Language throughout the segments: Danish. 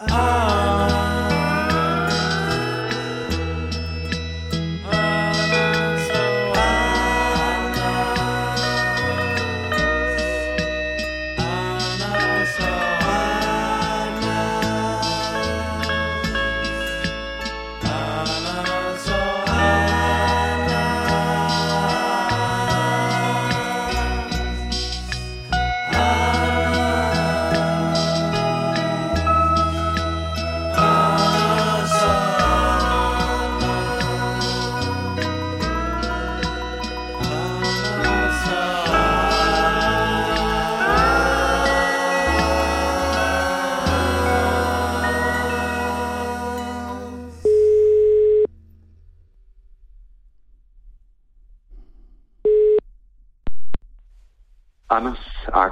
Anders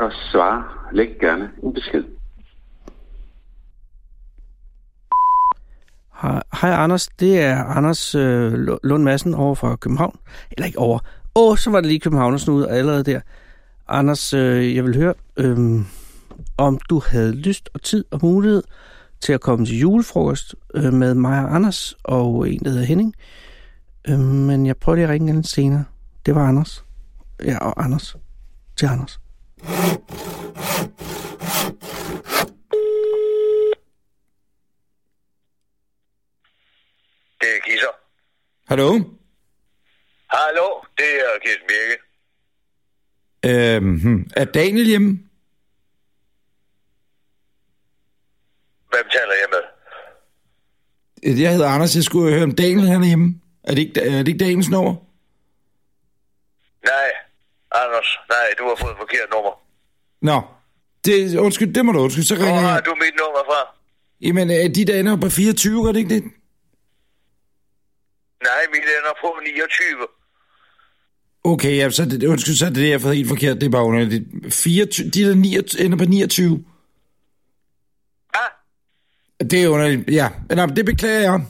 Akker svarer. Læg gerne en besked. Hej, hej Anders, det er Anders øh, Lund Madsen over fra København. Eller ikke over. Åh, så var det lige København ud allerede der. Anders, øh, jeg vil høre, øh, om du havde lyst og tid og mulighed til at komme til julefrokost øh, med mig og Anders og en, der hedder Henning. Øh, men jeg prøver lige at ringe lidt senere. Det var Anders. Ja, og Anders. Til Anders. Det er Kisser. Hallo? Hallo, det er Kirsten Birke. Øhm, hmm. er Daniel hjemme? Hvem taler jeg med? Jeg hedder Anders, jeg skulle høre om Daniel han er hjemme. Er det ikke, er det ikke Daniels nummer? Nej, Anders. Nej, du har fået et forkert nummer. Nå, det, undskyld, det må du undskylde, så Hvor ringer har jeg. du mit nummer fra? Jamen, øh, de der ender på 24, er det ikke det? Nej, mit ender på 29. Okay, ja, så det, undskyld, så er det det, jeg har fået helt forkert. Det er bare underligt. 24, de der 29, ender på 29. Ah, Det er underligt, ja. Nå, det beklager jeg.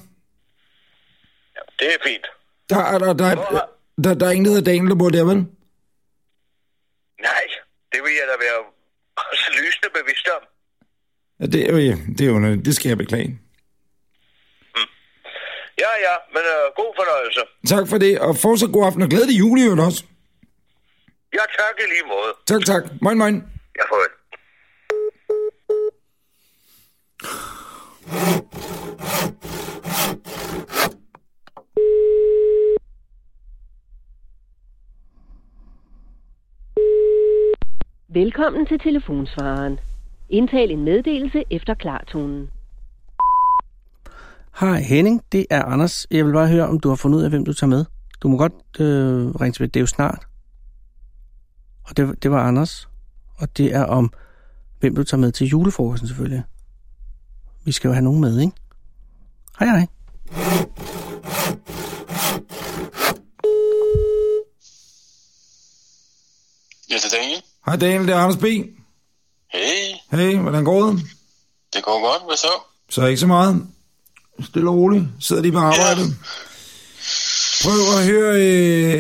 ja, det er fint. Der, er, der, der, Hvor der, har- der, der er ingen, der hedder Daniel, der bor der, vel? Det vil jeg da være også lysende bevidst om. Ja, det, er, ja, det er underligt. Det skal jeg beklage. Ja, ja, men øh, god fornøjelse. Tak for det, og fortsat god aften, og glædelig jul i øvrigt også. Ja, tak i lige måde. Tak, tak. Moin, moin. Jeg får Velkommen til telefonsvareren. Indtal en meddelelse efter klartonen. Hej Henning, det er Anders. Jeg vil bare høre, om du har fundet ud af, hvem du tager med. Du må godt øh, ringe tilbage. Det er jo snart. Og det, det var Anders. Og det er om, hvem du tager med til julefrokosten selvfølgelig. Vi skal jo have nogen med, ikke? Hej hej. Ja, det er Daniel. Hej Daniel, det er Anders B. Hey, Hey, hvordan går det? det går godt. Hvad så? Så ikke så meget. Stille og roligt. Sidder de på arbejdet. Prøv at høre. Øh,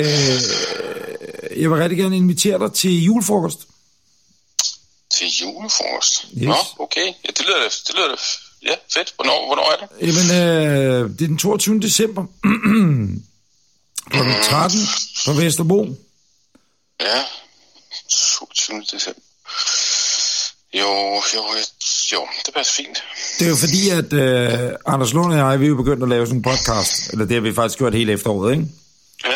jeg vil rigtig gerne invitere dig til julefrokost. Til julefrokost. Yes. Nå, okay. Ja, det lyder det lyder ja, fedt. Hvornår, hvornår er det? Jamen, øh, det er den 22. december. Kl. 13 på Vesterbro. Ja, 22. december. Jo, jo, jeg- jo, det passer fint. Det er jo fordi, at øh, Anders Lund og jeg, vi er jo begyndt at lave sådan en podcast. Eller det har vi faktisk gjort hele efteråret, ikke? Ja,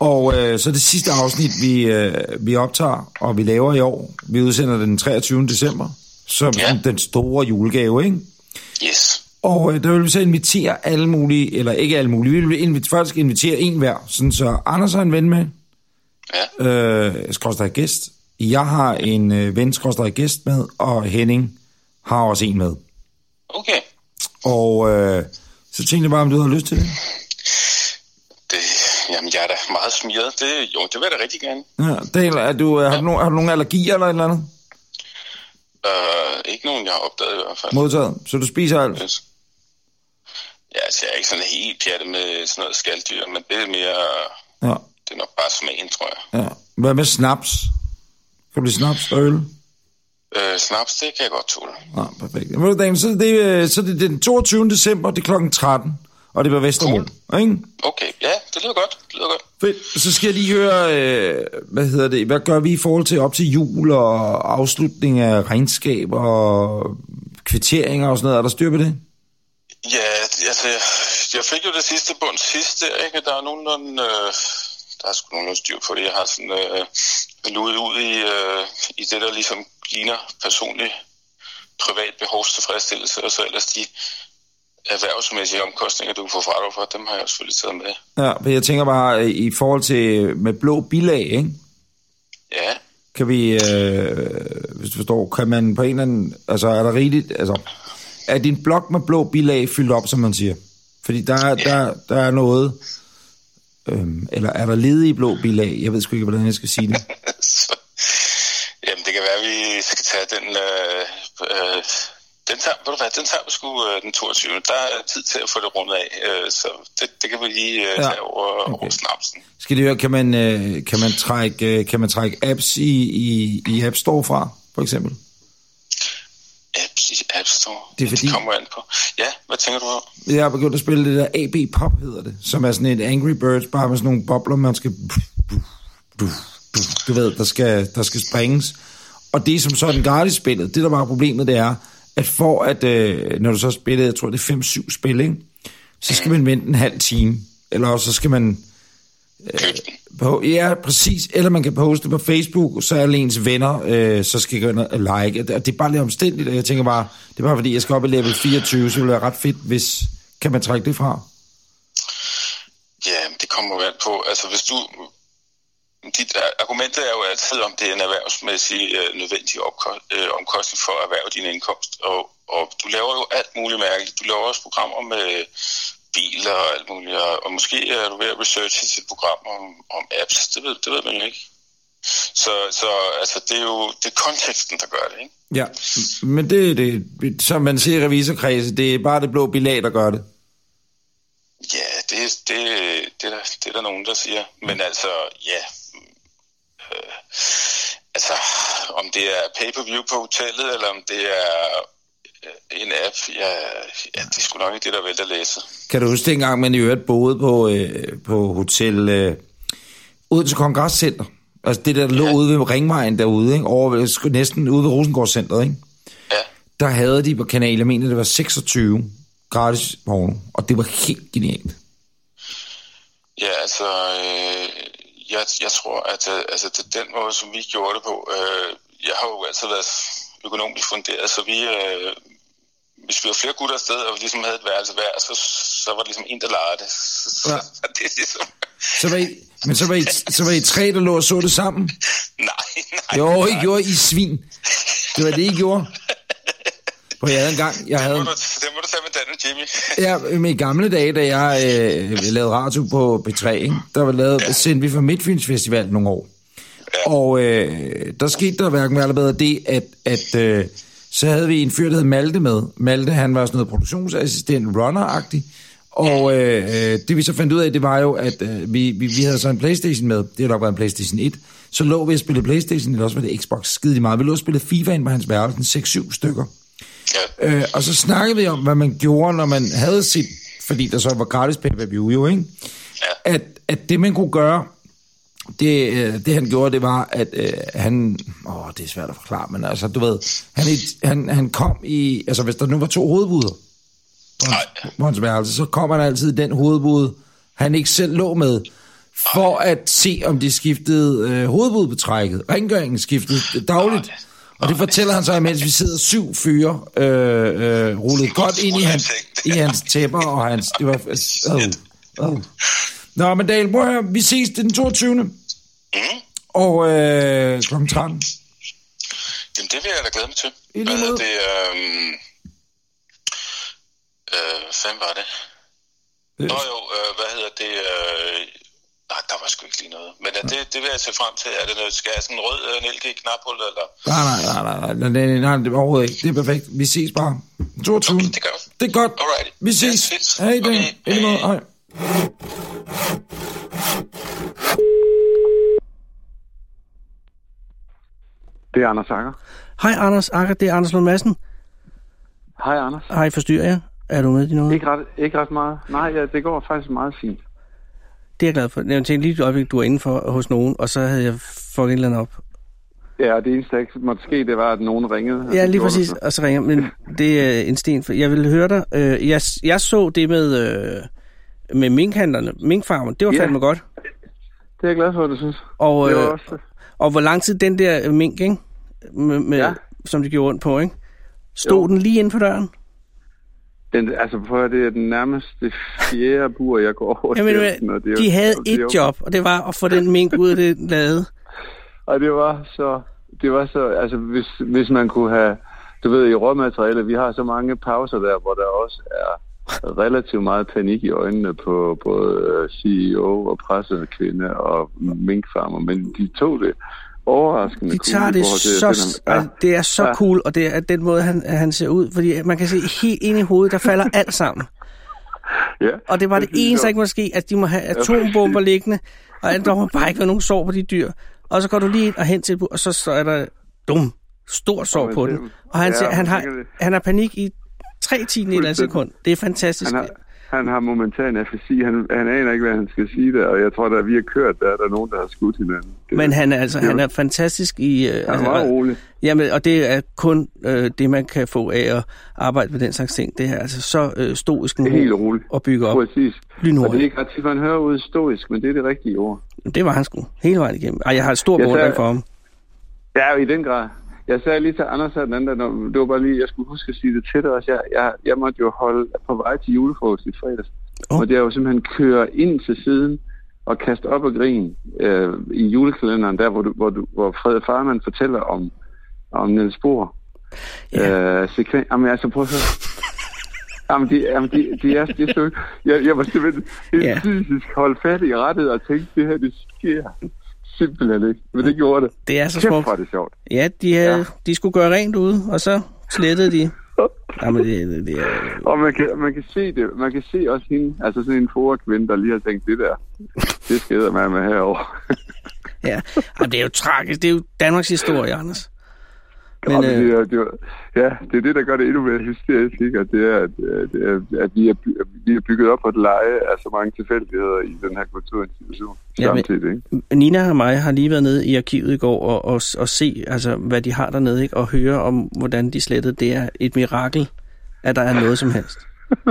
Og øh, så det sidste afsnit, vi, øh, vi optager, og vi laver i år, vi udsender den 23. december, som Ja. den store julegave, ikke? yes. Og øh, der vil vi så invitere alle mulige, eller ikke alle mulige, vi vil invit, faktisk invitere en hver, sådan så Anders har en ven med, Ja, øh, skorstræk gæst, jeg har en øh, ven, gæst med, og Henning har også en med. okay. Og øh, så tænkte jeg bare, om du har lyst til det. Det, jamen, jeg er da meget smiret. Det, jo, det vil jeg da rigtig gerne. Ja, Daniel, er du, øh, har, du nogen, har du nogen allergier eller et eller andet Uh, ikke nogen, jeg har opdaget i hvert fald. modtaget? Så du spiser alt? Yes. Ja, altså, jeg er ikke sådan helt pjattet med sådan noget skalddyr, men det er mere, Ja, det er nok bare smagen, tror jeg. ja. Hvad med snaps? Kan du lide snaps og øl? Øh, snaps, det kan jeg godt tåle. Nå, perfekt. Daniel, så er det, øh, så er det den 22. december, det er klokken 13, og det var Vestermo, ikke? Okay, ja, det lyder godt. Det lyder godt. Fedt. Så skal jeg lige høre, øh, hvad hedder det, hvad gør vi i forhold til op til jul og afslutning af regnskab og kvitteringer og sådan noget? Er der styr på det? Ja, altså, jeg fik jo det sidste bund sidst der, ikke? Der er nogenlunde, øh, der er sgu nogenlunde styr på det. Jeg har sådan øh, luet ud i, øh, i det, der ligesom ligner personlig privat behovstilfredsstillelse, og så ellers de erhvervsmæssige omkostninger, du kan få fradrag for, dem har jeg selvfølgelig taget med. Ja, men jeg tænker bare, øh, i forhold til med blå bilag, ikke? Ja, Kan vi, øh, hvis du forstår, kan man på en eller anden, altså er der rigeligt, altså, er din blok med blå bilag fyldt op, som man siger? Fordi der, er- der, der er noget, øhm, eller er der ledige blå bilag? Jeg ved sgu ikke, hvordan jeg skal sige det. så, jamen det kan være, at vi skal tage den, øh, øh, den tager, ved du hvad, den tager vi sgu øh, den 22. Der er tid til at få det rundet af, øh, så det, det kan vi lige øh, Ja, tage over, okay. over snapsen. Skal det høre, kan man, øh, kan man, trække, øh, kan man trække apps i, i, i App Store fra, for eksempel? Apps i App Store. Det er fordi- Det kommer an på. Ja, hvad tænker du om? Jeg har begyndt at spille det der AB Pop, hedder det, som er sådan et Angry Birds, bare med sådan nogle bobler, man skal... Du, du, du ved, der skal, der skal springes. Og det er som sådan gratis spillet. Det, der var problemet, det er, at for at, øh, når du så spillede, jeg tror, det er 5-7 spil, ikke? så skal man vente en halv time. Eller også så skal man... Øh. På, ja, præcis. Eller man kan poste på Facebook, så alle ens venner, øh, så skal gå ind og like. Og det det er bare lidt omstændigt, og jeg tænker bare, det er bare fordi, jeg skal op i level 24, så det være ret fedt, hvis... Kan man trække det fra? Ja, det kommer jo an på. Altså hvis du... Dit øh, argumentet er jo altid, om det er en erhvervsmæssig øh, nødvendig opko- øh, omkostning for at erhverve din indkomst. Og, og du laver jo alt muligt mærkeligt. Du laver også programmer med biler og alt muligt. Og, måske er du ved at researche til et program om, om apps. Det ved, det ved man ikke. Så, så altså, det er jo det er konteksten, der gør det, ikke? Ja, men det er det, som man ser i revisorkredse, det er bare det blå bilag, der gør det. Ja, det, det, det, er der, det er der nogen, der siger. Men altså, ja. Øh, altså, om det er pay-per-view på hotellet, eller om det er øh, en app, ja, ja, det er sgu nok ikke det, der vælter læse. Kan du huske dengang, man i øvrigt boede på, øh, på hotel øh, Odense Kongresscenter? Altså det der, lå Ja. ude ved Ringvejen derude, ikke? Over, næsten ude ved Rosengårdscenteret, ikke? Ja, Der havde de på kanal, jeg mener, det var 26 gratis porno, og det var helt genialt. ja altså, øh, jeg, jeg tror, at øh, altså, det den måde, som vi gjorde det på. Øh, jeg har jo altid været økonomisk funderet, så vi, øh, hvis vi var flere gutter afsted, og vi ligesom havde et værelse hver, så, så var det ligesom en, der legede det. Så, så, Ja. så det ligesom... Så var I, men så var, I, så var I tre, der lå og så det sammen? nej, nej. Jo, nej. I gjorde I svin. Det var det, I gjorde. For jeg havde engang, jeg havde... Det må, du, det må du tage med Dan og Jimmy. Ja, men i gamle dage, da jeg øh, lavede radio på B3, ikke? der var lavet, ja. sendte vi fra Midtfyns Festival nogle år. Ja. Og øh, der skete der hverken eller bedre det, at, at øh, så havde vi en fyr, der hed Malte med. Malte, han var sådan noget produktionsassistent, runner-agtig. Og øh, øh, det vi så fandt ud af, det var jo, at øh, vi, vi, vi havde så en Playstation med. Det har nok været en Playstation 1. Så lå vi og spillede Playstation, eller også var det Xbox skide meget. Vi lå og spillede FIFA ind på hans værelse, 6-7 stykker. Ja. Øh, og så snakkede vi om, hvad man gjorde, når man havde sit, fordi der så var gratis pay-per-view jo, ikke? Ja. At, at det, man kunne gøre, det, øh, det han gjorde, det var, at øh, han... Åh, det er svært at forklare, men altså, du ved, han, han, han kom i... Altså, hvis der nu var to hovedbuder på hans, Nej. på hans værelse, så kom han altid i den hovedbud, han ikke selv lå med, for at se, om de skiftede øh, hovedbudbetrækket. Rengøringen skiftede dagligt. Nej. Og det fortæller han så, imens vi sidder syv fyre, øh, øh, rullet godt ind i hans, i hans tæpper, og hans... Det var... Øh, øh. Nå, men Dale, prøv at vi ses den 22. Mm. Og øh, kl. 13. Jamen, det vil jeg da glæde mig til. I lige måde. det? Øh, øh, hvad var det? Nå jo, øh, hvad hedder det? Øh, nej, der var sgu ikke lige noget. Men det, det vil jeg se frem til. Er det noget, skal jeg sådan en rød øh, LG-knaphul, eller? Nej, nej, nej, nej, nej, nej, nej, nej, det er overhovedet ikke. Det er perfekt. Vi ses bare. 22. Okay, det gør vi. Det er godt. Alright. Vi ses. fedt. Hej. Okay, Okay. hej. Hej. Det er Anders Akker. Hej Anders Akker, det er Anders Lund Madsen. Hej, Anders. Hej, forstyrrer jeg? Er du med i noget? Ikke ret, ikke ret meget. Nej, ja, det går faktisk meget fint. Det er jeg glad for. Jeg tænkte lige et øjeblik, du var inde for hos nogen, og så havde jeg fucket et eller andet op. Ja, det eneste, der måtte ske, det var, at nogen ringede. Ja, lige præcis. Og så ringer Men det er en sten. For jeg vil høre dig. Øh, jeg, jeg så det med, øh, med minkhandlerne, minkfarmen. Det var Ja. fandme godt. Det er jeg glad for, at du synes. Og, Det øh, også... og hvor lang tid den der mink, ikke? Med, med, Ja. som de gjorde rundt på, ikke? Stod Jo. den lige inden for døren? Den, altså, prøv at det er den nærmeste fjerde bur, jeg går over Jamen, til. men, det de havde det et job, og det var at få den mink ud af det lade. Og det var så... Det var så... Altså, hvis, hvis man kunne have... Du ved, i råmateriale, vi har så mange pauser der, hvor der også er relativt meget panik i øjnene på både øh, CEO og pressekvinde og minkfarmer, men de tog det overraskende De cool tager i det til så, finde ham. altså, det er så Ja. cool, og det er den måde, han, han ser ud, fordi man kan se helt ind i hovedet, der falder alt sammen. Ja. Og det var det synes eneste, der ikke må ske, at de må have atombomber liggende, og der må bare ikke være nogen sår på de dyr. Og så går du lige ind og hen til, og så, så er der dum, stort sår på det- den. Og han, ja, siger, han, har, det. han har panik i tre tiende i et eller sekund. Det er fantastisk. Han har, han har momentan afasi. Han, han aner ikke, hvad han skal sige der, og jeg tror, da vi har kørt, der er der nogen, der har skudt hinanden. Det, Men han er altså det han er fantastisk i... Øh, han er altså, meget rolig. Jamen, og det er kun øh, det, man kan få af at arbejde med den slags ting. Det er altså så øh, stoisk en helt ro roligt. at bygge op. Præcis. Lynhurtigt. Og det er ikke ret tit, man hører ud stoisk, men det er det rigtige ord. Det var han sgu hele vejen igennem. Ej, jeg har Jeg beundring for ham. Ja, i den grad. Jeg sagde lige til Anders her den anden, dag, det var bare lige, jeg skulle huske at sige det til dig også. Jeg, jeg, jeg måtte jo holde på vej til julefrokost i fredags. Oh. Og det er jo simpelthen køre ind til siden og kaste op og grin øh, i julekalenderen, der hvor, du, hvor, du, hvor Frede Farman fortæller om, om Niels Bohr. Ja. Øh, sekven... Jamen altså, prøv at høre. Jamen, de, jamen, de, de er, de er så... Jeg, jeg var simpelthen yeah. fysisk holdt fat i rettet og tænkte, det her, det sker simpelthen ikke. Men det gjorde det. Det er så Kæft, smukt. er det sjovt. Ja, de, havde, Ja. de skulle gøre rent ude, og så slettede de. Jamen, det, det, det er... Og man kan, man kan se det. Man kan se også hende, altså sådan en forkvinde, der lige har tænkt, det der, det skal man med herover. Ja, Jamen, det er jo tragisk. Det er jo Danmarks historie, Anders. Men, Men, det, øh, er, det er, ja, det er det, der gør det endnu mere hysterisk, ikke? Og det er, at, at, at, vi, er, vi er bygget op på et leje af så mange tilfældigheder i den her kulturinstitution Ja, men- samtidig, ikke? Nina og mig har lige været nede i arkivet i går og, og, og se, altså, hvad de har dernede, ikke? og høre om, hvordan de slettede. Det er et mirakel, at der er noget som helst.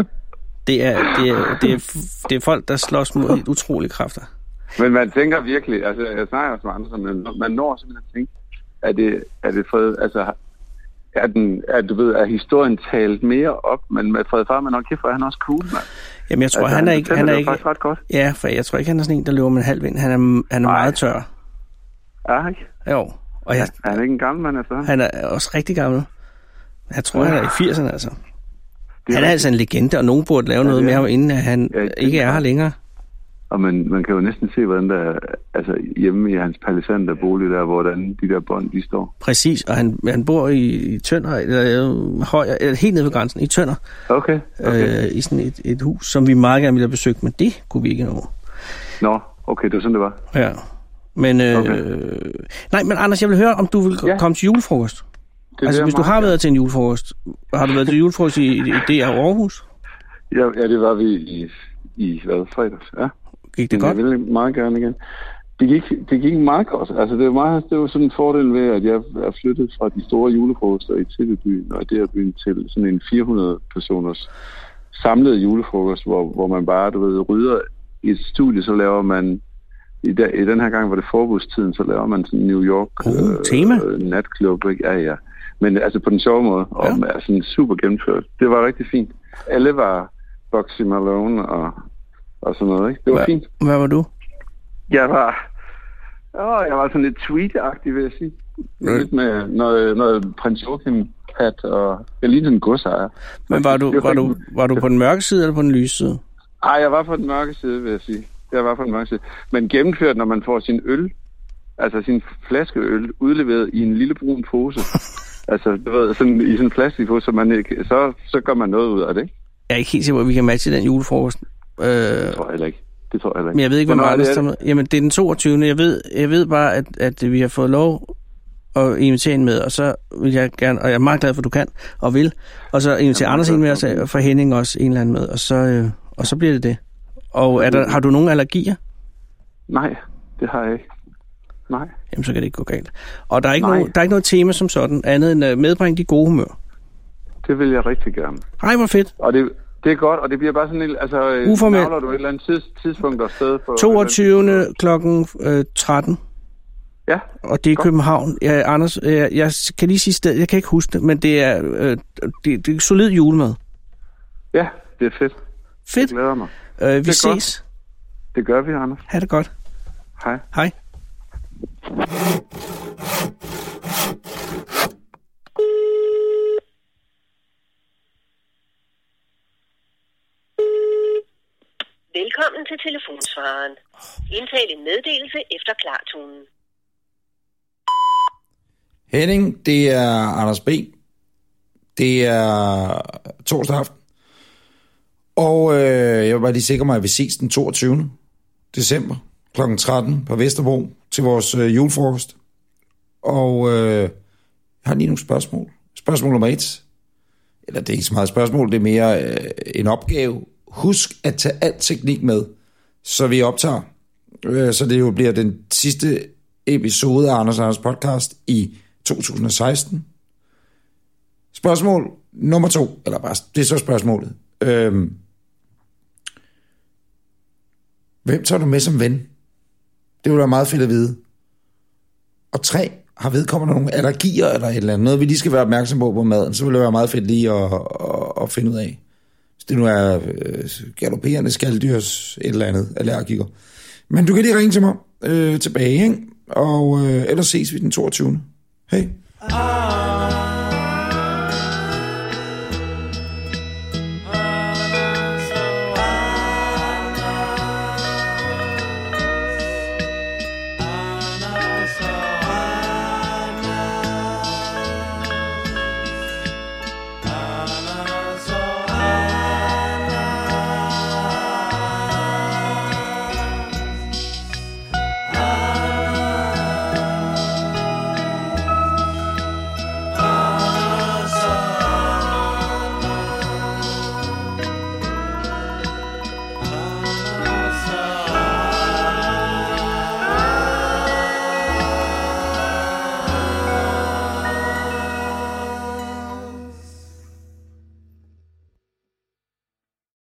Det er, det er, det er, det er folk, der slås mod utrolige kræfter. Men man tænker virkelig, altså jeg snakker også med andre, men man når simpelthen at tænke, er det, er det fred, altså er, den, er, du ved, er historien talt mere op, men med Fred Farman, hold kæft, hvor er han også cool, mand. Jamen, jeg tror, altså, han er ikke... Han er ikke faktisk ret godt. ja, for jeg tror ikke, han er sådan en, der løber med en halv vind. Han er, han er Nej. meget tør. Ja, ikke? Jo, og jeg, Er han ikke en gammel mand efter ham? han er også rigtig gammel. Jeg tror, han er i 80'erne, altså. Det Han er altså en legende, og nogen burde lave Ja, noget med er ham, inden han Ja, ikke er er her længere. Og man, man kan jo næsten se, hvordan der, altså hjemme i hans palisander bolig der, hvordan de der bånd, de står. Præcis, og han, han bor i, i Tønder, eller øh, høj, eller helt nede ved grænsen, i Tønder, Okay, okay. øh, i sådan et, et hus, som vi meget gerne ville have besøgt, men det kunne vi ikke nå. Nå, okay, det var sådan, det var. Ja. Men, øh, Okay. nej, men Anders, jeg vil høre, om du vil Ja. komme til julefrokost. Det altså, hvis du har været til en julefrokost, har du været til julefrokost i, i, i DR Aarhus? Ja, ja, det var vi i, i hvad, fredags, ja. Gik det Men godt? Jeg vil meget gerne igen. Det gik, det gik meget godt. Altså, det var, meget, det var sådan en fordel ved, at jeg er flyttet fra de store julefrokoster i Tillebyen og det er byen til sådan en 400-personers samlet julefrokost, hvor, hvor man bare, du ved, rydder i et studie, så laver man i, da, i den her gang, hvor det forbudstiden, så laver man sådan en New York Uh, tema. øh, natklub. Ikke? Ja, ja. Men altså på den sjove måde, og Ja. er sådan super gennemført. Det var rigtig fint. Alle var Boxy Malone og, og sådan noget, ikke? Det var Hvad, fint. hvad var du? Jeg var, åh, jeg var sådan lidt tweet-agtig, vil jeg sige. Ja. Lidt med noget, noget prins Joachim hat, og jeg lignede en godsejer. Men var du, var, du, var du på den mørke side eller på den lyse side? Ej, jeg var på den mørke side, vil jeg sige. Jeg var på den mørke side. Men gennemført, når man får sin øl, altså sin flaskeøl, udleveret i en lille brun pose. altså, du ved, sådan, i sådan en plastikpose, så, man så, så gør man noget ud af det? Jeg er ikke helt sikker på, at vi kan matche den julefrokost. Øh, Det tror jeg heller ikke. Det tror jeg heller ikke. men jeg ved ikke, er Anders det? med. Jamen, det er den 22. Jeg ved, jeg ved bare, at, at vi har fået lov og invitere en med, og så vil jeg gerne, og jeg er meget glad for, at du kan og vil, og så invitere Anders en med, og så for Henning også en eller anden med, og så, øh, og så bliver det det. Og er der, har du nogle allergier? Nej, det har jeg ikke. Nej. Jamen, så kan det ikke gå galt. Og der er ikke, nogen, der er ikke noget tema som sådan, andet end at medbringe de gode humør. Det vil jeg rigtig gerne. Hej, hvor fedt. Og det, det er godt, og det bliver bare sådan en... Altså, øh, Uformelt. navler du et eller andet tids, tidspunkt og sted for... 22. klokken øh, 13, Ja, og det er Godt. København. Ja, Anders, øh, jeg kan lige sige sted, jeg kan ikke huske det, men det er, øh, det, det er solid julemad. ja, det er fedt. Fedt. Jeg glæder mig. Øh, vi Det er godt. ses. Det gør vi, Anders. Ha' det godt. Hej. Hej. Telefonsvaren. Indtal en meddelelse efter klartonen. Henning, det er Anders B. Det er torsdag aften. Og øh, jeg vil bare lige sikre mig, at vi ses den 22. december kl. 13 på Vesterbro til vores øh, julefrokost. Og øh, jeg har lige nogle spørgsmål. Spørgsmål nummer et. Eller det er ikke så meget et spørgsmål, det er mere øh, en opgave. Husk at tage al teknik med, så vi optager. Øh, så det jo bliver den sidste episode af Anders Anders podcast i 2016. Spørgsmål nummer to, eller bare, det er så spørgsmålet. Øhm, hvem tager du med som ven? Det ville være meget fedt at vide. Og tre, har vedkommende nogle allergier eller et eller andet, noget vi lige skal være opmærksom på på maden, så ville det være meget fedt lige at, at, at finde ud af. Det nu er øh, galopperende skalddyrs et eller andet allergiker. Men du kan lige ringe til mig øh, tilbage, ikke? og øh, ellers ses vi den 22. Hej. Ah.